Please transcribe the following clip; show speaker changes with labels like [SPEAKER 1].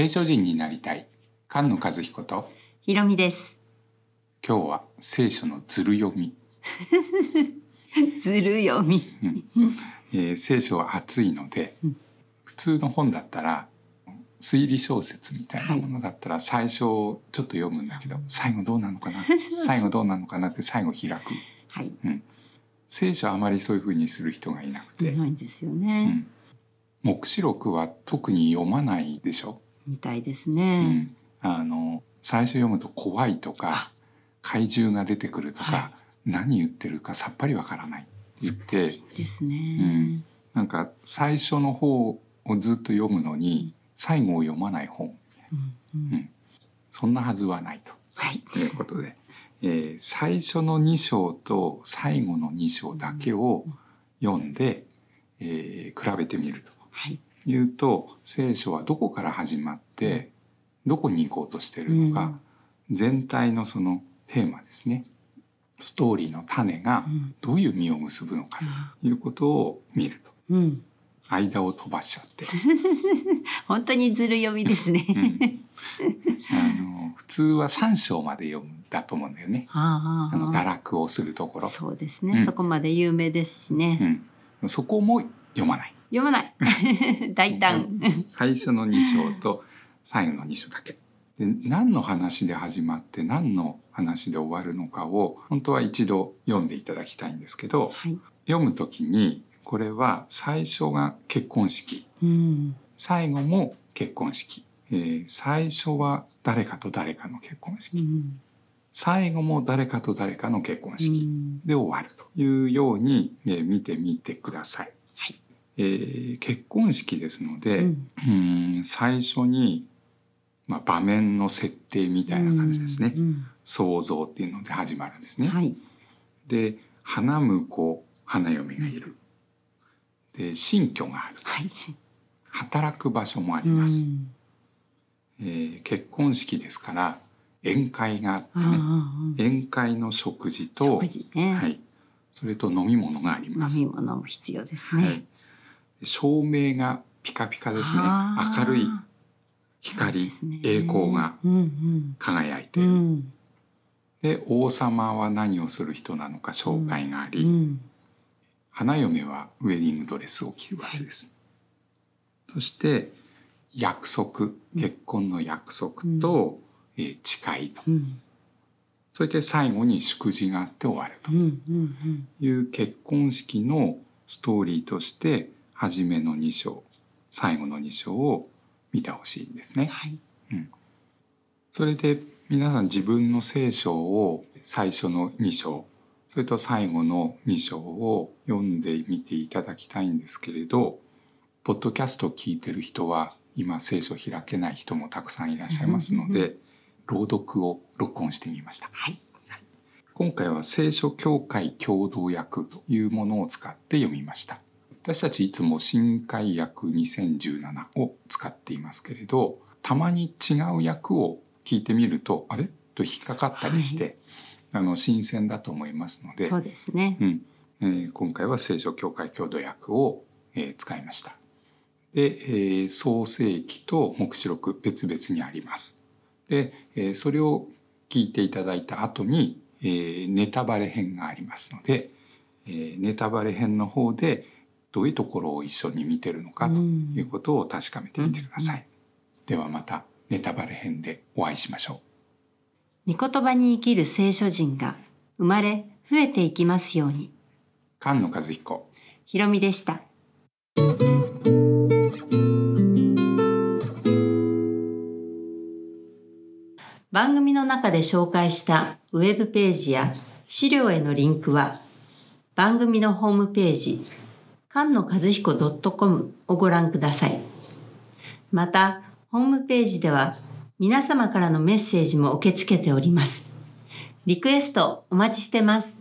[SPEAKER 1] 聖書人になりたい。菅野和彦と。
[SPEAKER 2] ひろみです。
[SPEAKER 1] 今日は聖書のずる読み、
[SPEAKER 2] ずる読み。
[SPEAKER 1] えー聖書は厚いので、普通の本だったら推理小説みたいなものだったら最初ちょっと読むんだけど最後どうなのかな？最後どうなのかなって最後開く。
[SPEAKER 2] はい。
[SPEAKER 1] 聖書はあまりそういうふうにする人がいなくて。
[SPEAKER 2] いないんですよね。
[SPEAKER 1] 黙示録は特に読まないでしょ、
[SPEAKER 2] みたいです
[SPEAKER 1] う
[SPEAKER 2] ね。
[SPEAKER 1] ん、あの最初読むと怖いとか怪獣が出てくるとか、
[SPEAKER 2] は
[SPEAKER 1] 何言ってるかさっぱりわからないって言って
[SPEAKER 2] ですね。
[SPEAKER 1] なんか最初の方をずっと読むのに最後を読まない本。
[SPEAKER 2] うんうん。
[SPEAKER 1] そんなはずはない
[SPEAKER 2] はい。
[SPEAKER 1] ということで、えー最初の2章と最後の2章だけを読んで、えー比べてみる
[SPEAKER 2] はい。
[SPEAKER 1] というと聖書はどこから始まってどこに行こうとしているのか、全体のそのテーマですねストーリーの種が
[SPEAKER 2] うん
[SPEAKER 1] どういう実を結ぶのかということを見ると
[SPEAKER 2] うん。
[SPEAKER 1] 間を飛ばしちゃって。
[SPEAKER 2] 本当にずる読みですね。
[SPEAKER 1] うんあの普通は3章まで読むんだと思うんだよね。
[SPEAKER 2] あ
[SPEAKER 1] あの堕落をするところ。
[SPEAKER 2] そうですね、
[SPEAKER 1] うん
[SPEAKER 2] そこまで有名ですしね。
[SPEAKER 1] うん、そこも読まない。
[SPEAKER 2] 読まない。大胆。
[SPEAKER 1] 最初の2章と最後の2章だけ。で何の話で始まって何の話で終わるのかを本当は一度読んでいただきたいんですけど
[SPEAKER 2] はい。
[SPEAKER 1] 読むときにこれは最初が結婚式
[SPEAKER 2] うん。
[SPEAKER 1] 最後も結婚式、えー最初は誰かと誰かの結婚式
[SPEAKER 2] うん。
[SPEAKER 1] 最後も誰かと誰かの結婚
[SPEAKER 2] う
[SPEAKER 1] 式
[SPEAKER 2] ん。
[SPEAKER 1] で終わるというように、えー見てみてください。
[SPEAKER 2] はい。
[SPEAKER 1] えー結婚式ですので、
[SPEAKER 2] うん
[SPEAKER 1] うん最初に、まあ、場面の設定みたいな感じですね。
[SPEAKER 2] うん
[SPEAKER 1] 想像っていうので始まるんですね。
[SPEAKER 2] はい。
[SPEAKER 1] で花婿花嫁がいる。で新居がある。
[SPEAKER 2] はい。
[SPEAKER 1] 働く場所もあり
[SPEAKER 2] う
[SPEAKER 1] ます。
[SPEAKER 2] ん
[SPEAKER 1] えー結婚式ですから宴会があって
[SPEAKER 2] あ
[SPEAKER 1] ね
[SPEAKER 2] あ
[SPEAKER 1] 宴会の食事と
[SPEAKER 2] 食事ね、
[SPEAKER 1] はい、それと飲み物があり
[SPEAKER 2] 飲
[SPEAKER 1] ます。
[SPEAKER 2] み物も必要です
[SPEAKER 1] は
[SPEAKER 2] ね。
[SPEAKER 1] い、照明がピカピカですね。明るい光、
[SPEAKER 2] ね。
[SPEAKER 1] 栄光が
[SPEAKER 2] うんうん。
[SPEAKER 1] 輝いてる、
[SPEAKER 2] うん。
[SPEAKER 1] で王様は何をする人なのか紹介があり、
[SPEAKER 2] うん。
[SPEAKER 1] 花嫁はウェディングドレスを着るわけです、そして約束結婚の約束と、えー誓いと。
[SPEAKER 2] うん。
[SPEAKER 1] そして最後に祝辞があって終わると。
[SPEAKER 2] うんうん。
[SPEAKER 1] いう結婚式のストーリーとして初めの2章最後の2章を見てほしいんですね。
[SPEAKER 2] はい。
[SPEAKER 1] それで皆さん自分の聖書を最初の2章それと最後の2章を読んでみていただきたいんですけれどポッドキャストを聞いてる人は今聖書を開けない人もたくさんいらっしゃいますので朗読を録音してみました。
[SPEAKER 2] はい。
[SPEAKER 1] 今回は聖書協会共同訳というものを使って読みました。私たちいつも新海訳2017を使っていますけれど、たまに違う訳を聞いてみると、あれ？と引っかかったりして、あの、新鮮だと思いますので、
[SPEAKER 2] そうですね。
[SPEAKER 1] うんえー今回は聖書協会共同訳を、えー使いました。で、えー創世記と黙示録別々にあります。で、えーそれを聞いていただいた後に、えーネタバレ編がありますので、えーネタバレ編の方でどういうところを一緒に見てるのかということを確かめてみてください。ではまたネタバレ編でお会いしましょう。
[SPEAKER 2] 御言葉に生きる聖書人が生まれ増えていきますように。
[SPEAKER 1] 菅野和彦。
[SPEAKER 2] ひろみでした。番組の中で紹介したウェブページや資料へのリンクは番組のホームページ菅野和彦 .com をご覧ください。また、ホームページでは皆様からのメッセージも受け付けております。リクエストお待ちしてます。